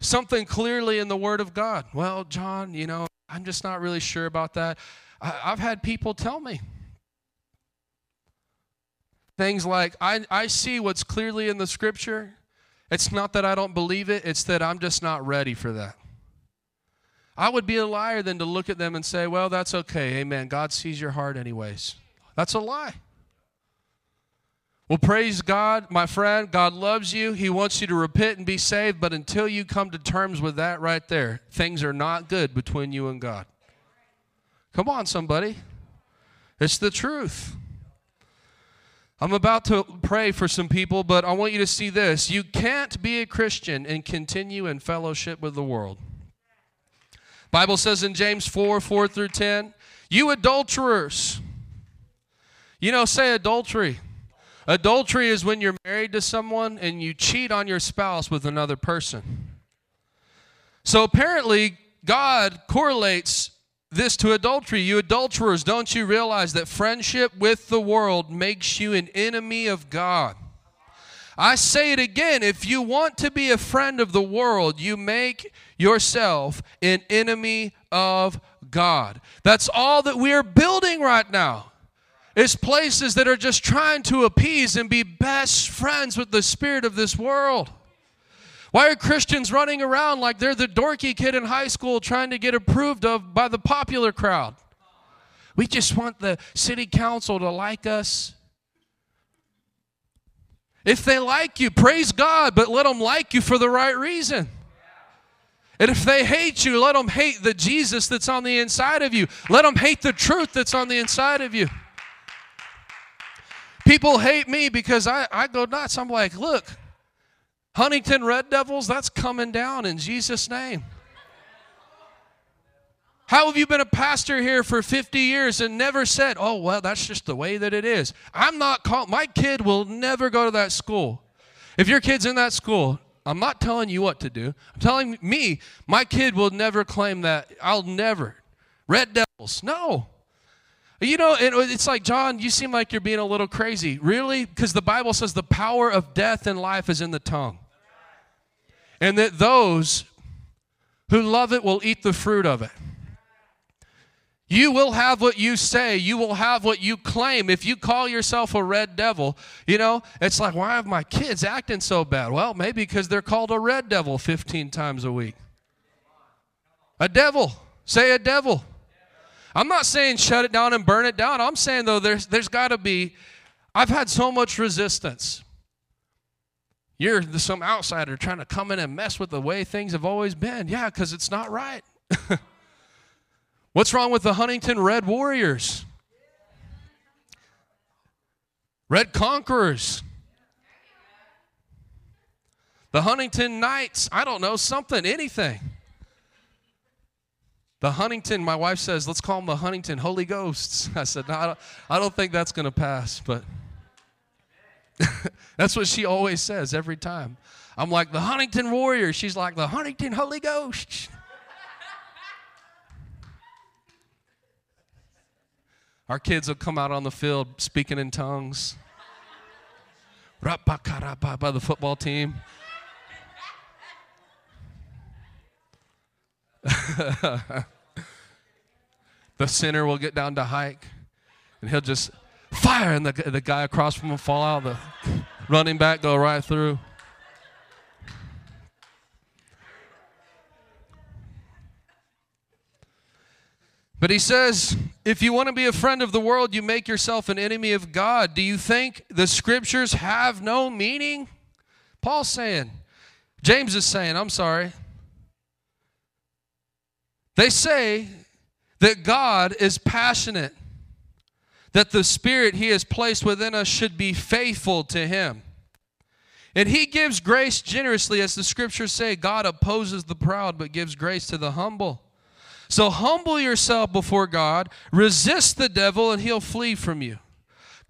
something clearly in the Word of God. Well, John, you know, I'm just not really sure about that. I, have had people tell me things like, I, I see what's clearly in the Scripture. It's not that I don't believe it, it's that I'm just not ready for that. I would be a liar than to look at them and say, well, that's okay. Amen. God sees your heart, anyways. That's a lie. Well, praise God, my friend. God loves you. He wants you to repent and be saved. But until you come to terms with that right there, things are not good between you and God. Come on, somebody. It's the truth. I'm about to pray for some people, but I want you to see this. You can't be a Christian and continue in fellowship with the world. Bible says in James 4 4 through 10, you adulterers. You know, say adultery. Adultery is when you're married to someone and you cheat on your spouse with another person. So apparently, God correlates this to adultery. You adulterers, don't you realize that friendship with the world makes you an enemy of God? I say it again if you want to be a friend of the world, you make yourself an enemy of God. That's all that we are building right now. It's places that are just trying to appease and be best friends with the spirit of this world. Why are Christians running around like they're the dorky kid in high school trying to get approved of by the popular crowd? We just want the city council to like us. If they like you, praise God, but let them like you for the right reason. And if they hate you, let them hate the Jesus that's on the inside of you. Let them hate the truth that's on the inside of you. People hate me because I, I go nuts. I'm like, look, Huntington Red Devils, that's coming down in Jesus' name. How have you been a pastor here for 50 years and never said, oh, well, that's just the way that it is? I'm not called, my kid will never go to that school. If your kid's in that school, I'm not telling you what to do. I'm telling me, my kid will never claim that. I'll never. Red Devils. No. You know, it's like, John, you seem like you're being a little crazy. Really? Because the Bible says the power of death and life is in the tongue. and that those who love it will eat the fruit of it. You will have what you say. You will have what you claim. If you call yourself a red devil, you know, it's like, why have my kids acting so bad? Well, maybe because they're called a red devil 15 times a week. A devil. Say a devil. I'm not saying shut it down and burn it down. I'm saying, though, there's, there's got to be, I've had so much resistance. You're some outsider trying to come in and mess with the way things have always been. Yeah, because it's not right. What's wrong with the Huntington Red Warriors? Red Conquerors. The Huntington Knights. I don't know, something, anything. The Huntington, my wife says, let's call them the Huntington Holy Ghosts. I said, no, I don't, I don't think that's going to pass, but that's what she always says every time. I'm like, the Huntington Warriors. She's like, the Huntington Holy Ghost. Our kids will come out on the field speaking in tongues. By the football team. the center will get down to hike and he'll just fire and the, the guy across from him fall out the running back go right through But he says, if you want to be a friend of the world, you make yourself an enemy of God. Do you think the scriptures have no meaning? Paul's saying, James is saying, I'm sorry. They say that God is passionate, that the spirit he has placed within us should be faithful to him. And he gives grace generously, as the scriptures say God opposes the proud, but gives grace to the humble. So humble yourself before God, resist the devil, and he'll flee from you.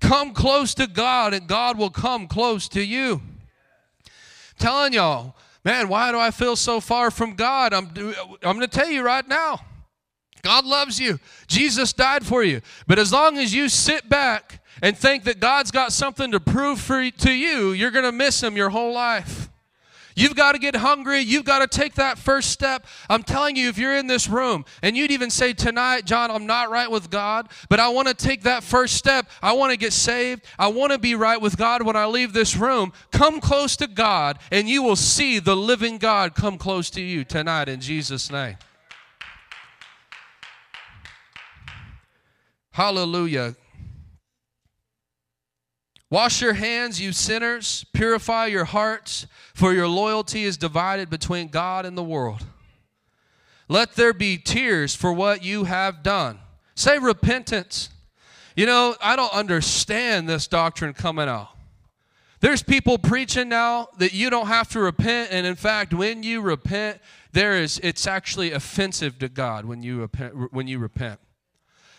Come close to God, and God will come close to you. telling y'all, man, why do I feel so far from God? I'm, I'm going to tell you right now. God loves you. Jesus died for you. But as long as you sit back and think that God's got something to prove for, to you, you're going to miss Him your whole life. You've got to get hungry. You've got to take that first step. I'm telling you, if you're in this room and you'd even say tonight, John, I'm not right with God, but I want to take that first step. I want to get saved. I want to be right with God when I leave this room. Come close to God and you will see the living God come close to you tonight in Jesus' name. Hallelujah. Wash your hands, you sinners. Purify your hearts, for your loyalty is divided between God and the world. Let there be tears for what you have done. Say repentance. You know, I don't understand this doctrine coming out. There's people preaching now that you don't have to repent, and in fact, when you repent, there is it's actually offensive to God when you repent, when you repent.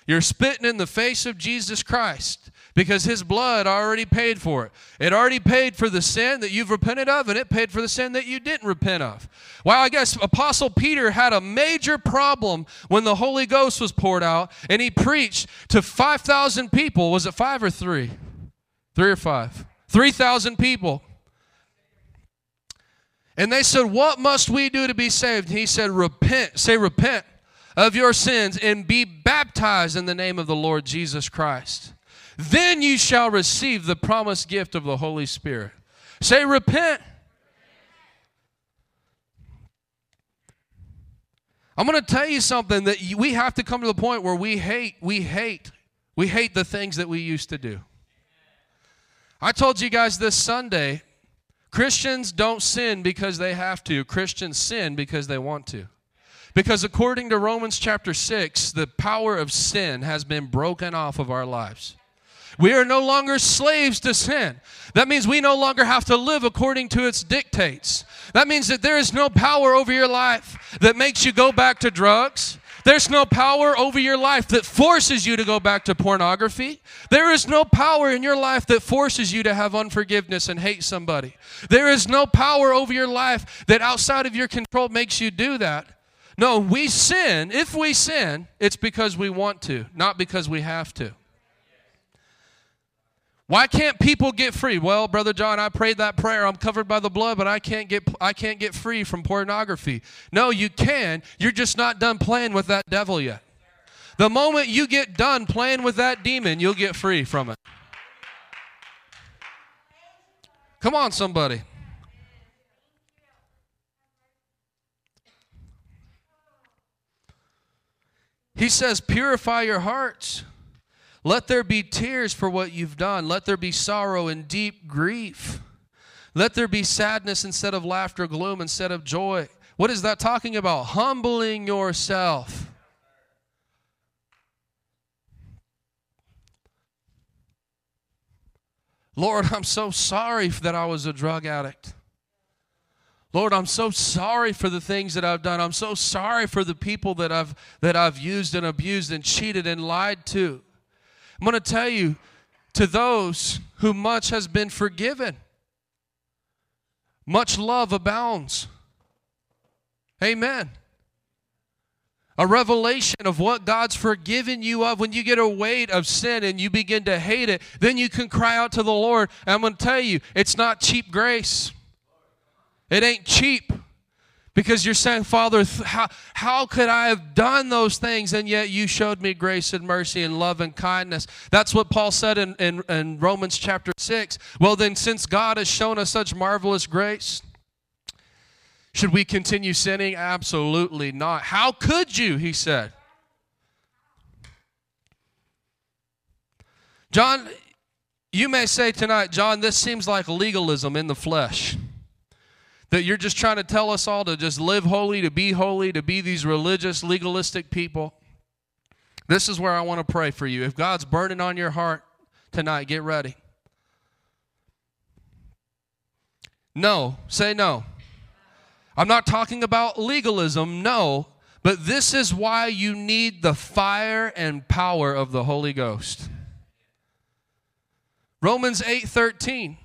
You're spitting in the face of Jesus Christ because his blood already paid for it. It already paid for the sin that you've repented of, and it paid for the sin that you didn't repent of. Well, I guess Apostle Peter had a major problem when the Holy Ghost was poured out, and he preached to 5,000 people. Was it five or three? Three or five? 3,000 people. And they said, What must we do to be saved? And he said, Repent. Say, repent of your sins and be baptized in the name of the Lord Jesus Christ. Then you shall receive the promised gift of the Holy Spirit. Say, repent. I'm going to tell you something that we have to come to the point where we hate, we hate, we hate the things that we used to do. I told you guys this Sunday Christians don't sin because they have to, Christians sin because they want to. Because according to Romans chapter 6, the power of sin has been broken off of our lives. We are no longer slaves to sin. That means we no longer have to live according to its dictates. That means that there is no power over your life that makes you go back to drugs. There's no power over your life that forces you to go back to pornography. There is no power in your life that forces you to have unforgiveness and hate somebody. There is no power over your life that outside of your control makes you do that. No, we sin. If we sin, it's because we want to, not because we have to. Why can't people get free? Well, brother John, I prayed that prayer. I'm covered by the blood, but I can't get I can't get free from pornography. No, you can. You're just not done playing with that devil yet. The moment you get done playing with that demon, you'll get free from it. Come on, somebody. He says, Purify your hearts. Let there be tears for what you've done. Let there be sorrow and deep grief. Let there be sadness instead of laughter, gloom instead of joy. What is that talking about? Humbling yourself. Lord, I'm so sorry that I was a drug addict. Lord, I'm so sorry for the things that I've done. I'm so sorry for the people that I've that I've used and abused and cheated and lied to. I'm going to tell you to those who much has been forgiven, much love abounds. Amen. A revelation of what God's forgiven you of. When you get a weight of sin and you begin to hate it, then you can cry out to the Lord. And I'm going to tell you, it's not cheap grace. It ain't cheap. Because you're saying, Father, how, how could I have done those things and yet you showed me grace and mercy and love and kindness? That's what Paul said in, in, in Romans chapter 6. Well, then, since God has shown us such marvelous grace, should we continue sinning? Absolutely not. How could you? He said. John, you may say tonight, John, this seems like legalism in the flesh. That you're just trying to tell us all to just live holy, to be holy, to be these religious, legalistic people. This is where I want to pray for you. If God's burning on your heart tonight, get ready. No, say no. I'm not talking about legalism, no, but this is why you need the fire and power of the Holy Ghost. Romans 8:13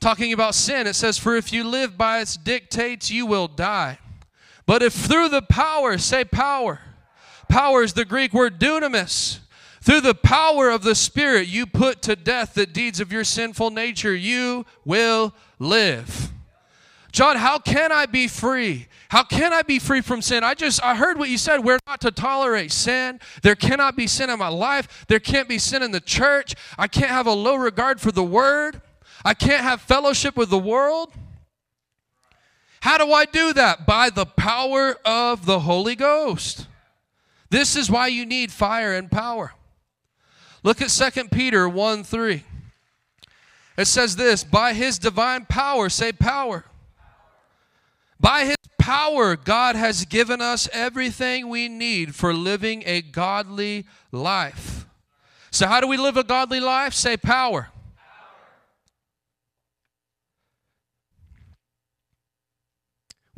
talking about sin, it says, For if you live by its dictates, you will die. But if through the power, say power, power is the Greek word dunamis, through the power of the Spirit, you put to death the deeds of your sinful nature, you will live. John, how can I be free? How can I be free from sin? I just I heard what you said. We're not to tolerate sin. There cannot be sin in my life. There can't be sin in the church. I can't have a low regard for the word. I can't have fellowship with the world. How do I do that? By the power of the Holy Ghost. This is why you need fire and power. Look at 2 Peter 1 3. It says this By his divine power, say power. By his power, God has given us everything we need for living a godly life. So, how do we live a godly life? Say power.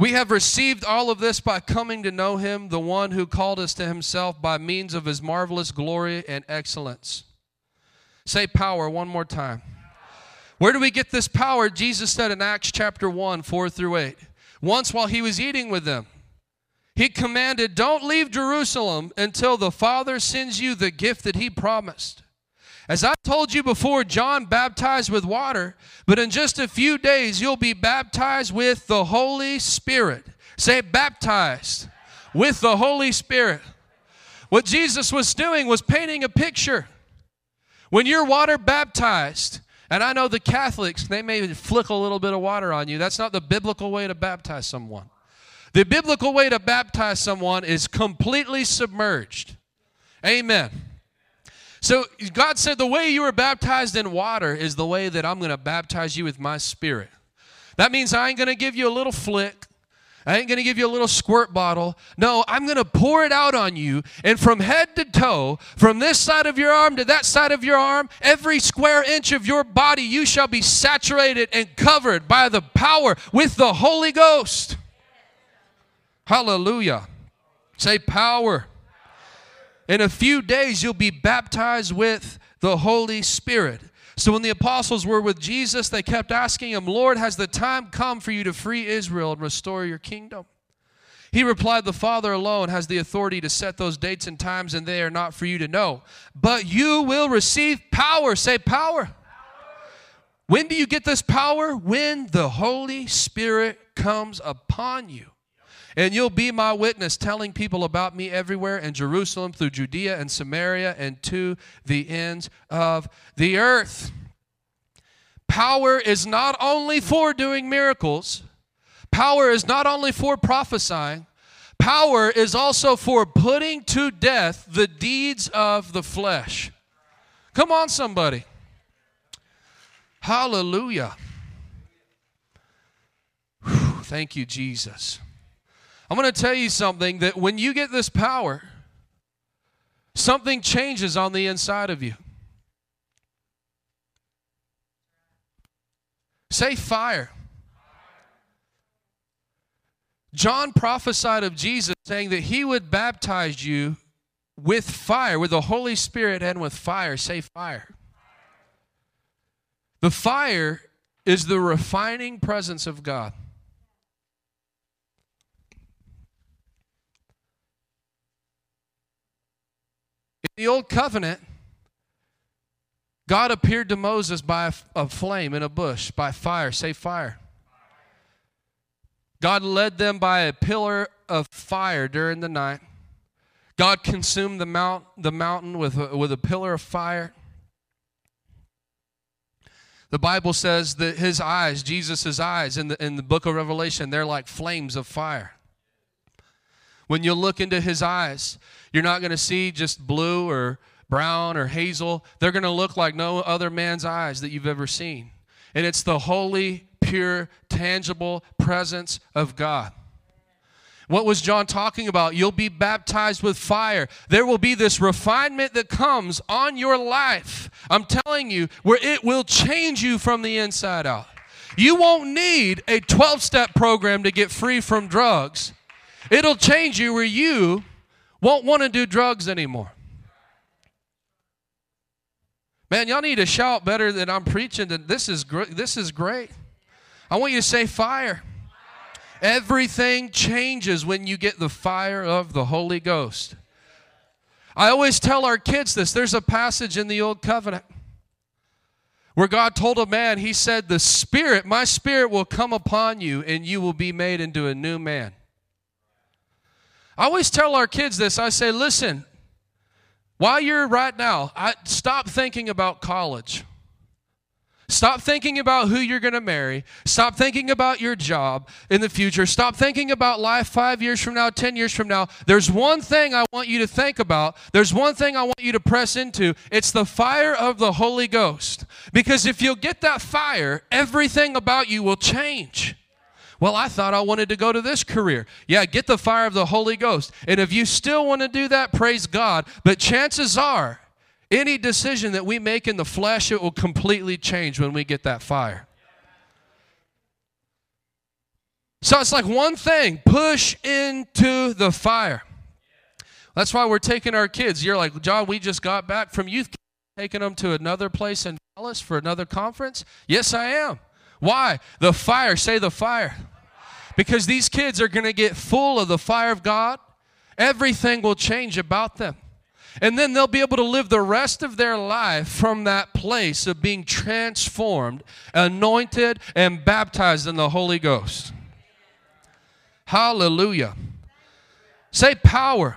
We have received all of this by coming to know him, the one who called us to himself by means of his marvelous glory and excellence. Say power one more time. Where do we get this power? Jesus said in Acts chapter 1, 4 through 8. Once while he was eating with them, he commanded, Don't leave Jerusalem until the Father sends you the gift that he promised. As I told you before, John baptized with water, but in just a few days you'll be baptized with the Holy Spirit. Say, baptized with the Holy Spirit. What Jesus was doing was painting a picture. When you're water baptized, and I know the Catholics, they may flick a little bit of water on you. That's not the biblical way to baptize someone. The biblical way to baptize someone is completely submerged. Amen. So God said, The way you were baptized in water is the way that I'm going to baptize you with my spirit. That means I ain't going to give you a little flick. I ain't going to give you a little squirt bottle. No, I'm going to pour it out on you. And from head to toe, from this side of your arm to that side of your arm, every square inch of your body, you shall be saturated and covered by the power with the Holy Ghost. Hallelujah. Say power. In a few days, you'll be baptized with the Holy Spirit. So when the apostles were with Jesus, they kept asking him, Lord, has the time come for you to free Israel and restore your kingdom? He replied, The Father alone has the authority to set those dates and times, and they are not for you to know. But you will receive power. Say, power. When do you get this power? When the Holy Spirit comes upon you. And you'll be my witness, telling people about me everywhere in Jerusalem, through Judea and Samaria, and to the ends of the earth. Power is not only for doing miracles, power is not only for prophesying, power is also for putting to death the deeds of the flesh. Come on, somebody. Hallelujah. Whew, thank you, Jesus. I'm going to tell you something that when you get this power, something changes on the inside of you. Say fire. John prophesied of Jesus saying that he would baptize you with fire, with the Holy Spirit and with fire. Say fire. The fire is the refining presence of God. The Old Covenant, God appeared to Moses by a, a, flame in a bush, by fire. Say fire. God led them by a pillar of fire during the night. God consumed the, mount, the mountain with a, with a pillar of fire. The Bible says that his eyes, Jesus' eyes, in the, in the book of Revelation, they're like flames of fire. When you look into his eyes, you're not going to see just blue or brown or hazel. They're going to look like no other man's eyes that you've ever seen. And it's the holy, pure, tangible presence of God. What was John talking about? You'll be baptized with fire. There will be this refinement that comes on your life. I'm telling you, where it will change you from the inside out. You won't need a 12 step program to get free from drugs. It'll change you where you won't want to do drugs anymore. Man, y'all need to shout better than I'm preaching. That This is great. This is great. I want you to say fire. Everything changes when you get the fire of the Holy Ghost. I always tell our kids this. There's a passage in the Old Covenant where God told a man, He said, The Spirit, my Spirit will come upon you, and you will be made into a new man. I always tell our kids this. I say, Listen, while you're right now, I, stop thinking about college. Stop thinking about who you're going to marry. Stop thinking about your job in the future. Stop thinking about life five years from now, 10 years from now. There's one thing I want you to think about. There's one thing I want you to press into. It's the fire of the Holy Ghost. Because if you'll get that fire, everything about you will change. Well, I thought I wanted to go to this career. Yeah, get the fire of the Holy Ghost. And if you still want to do that, praise God. But chances are, any decision that we make in the flesh, it will completely change when we get that fire. So it's like one thing push into the fire. That's why we're taking our kids. You're like, John, we just got back from youth, taking them to another place in Dallas for another conference. Yes, I am. Why? The fire. Say the fire. Because these kids are going to get full of the fire of God. Everything will change about them. And then they'll be able to live the rest of their life from that place of being transformed, anointed, and baptized in the Holy Ghost. Hallelujah. Say power.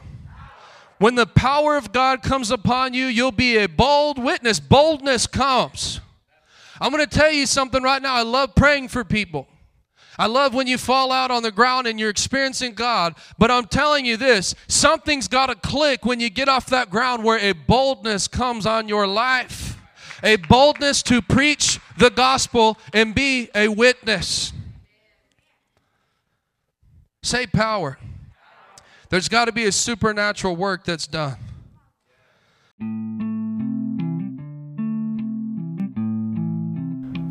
When the power of God comes upon you, you'll be a bold witness. Boldness comes. I'm going to tell you something right now. I love praying for people. I love when you fall out on the ground and you're experiencing God, but I'm telling you this something's got to click when you get off that ground where a boldness comes on your life. A boldness to preach the gospel and be a witness. Say power. There's got to be a supernatural work that's done.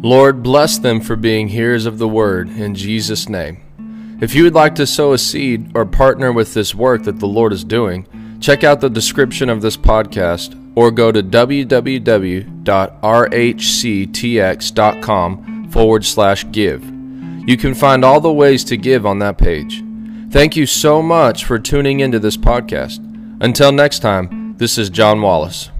Lord, bless them for being hearers of the word in Jesus' name. If you would like to sow a seed or partner with this work that the Lord is doing, check out the description of this podcast or go to www.rhctx.com forward slash give. You can find all the ways to give on that page. Thank you so much for tuning into this podcast. Until next time, this is John Wallace.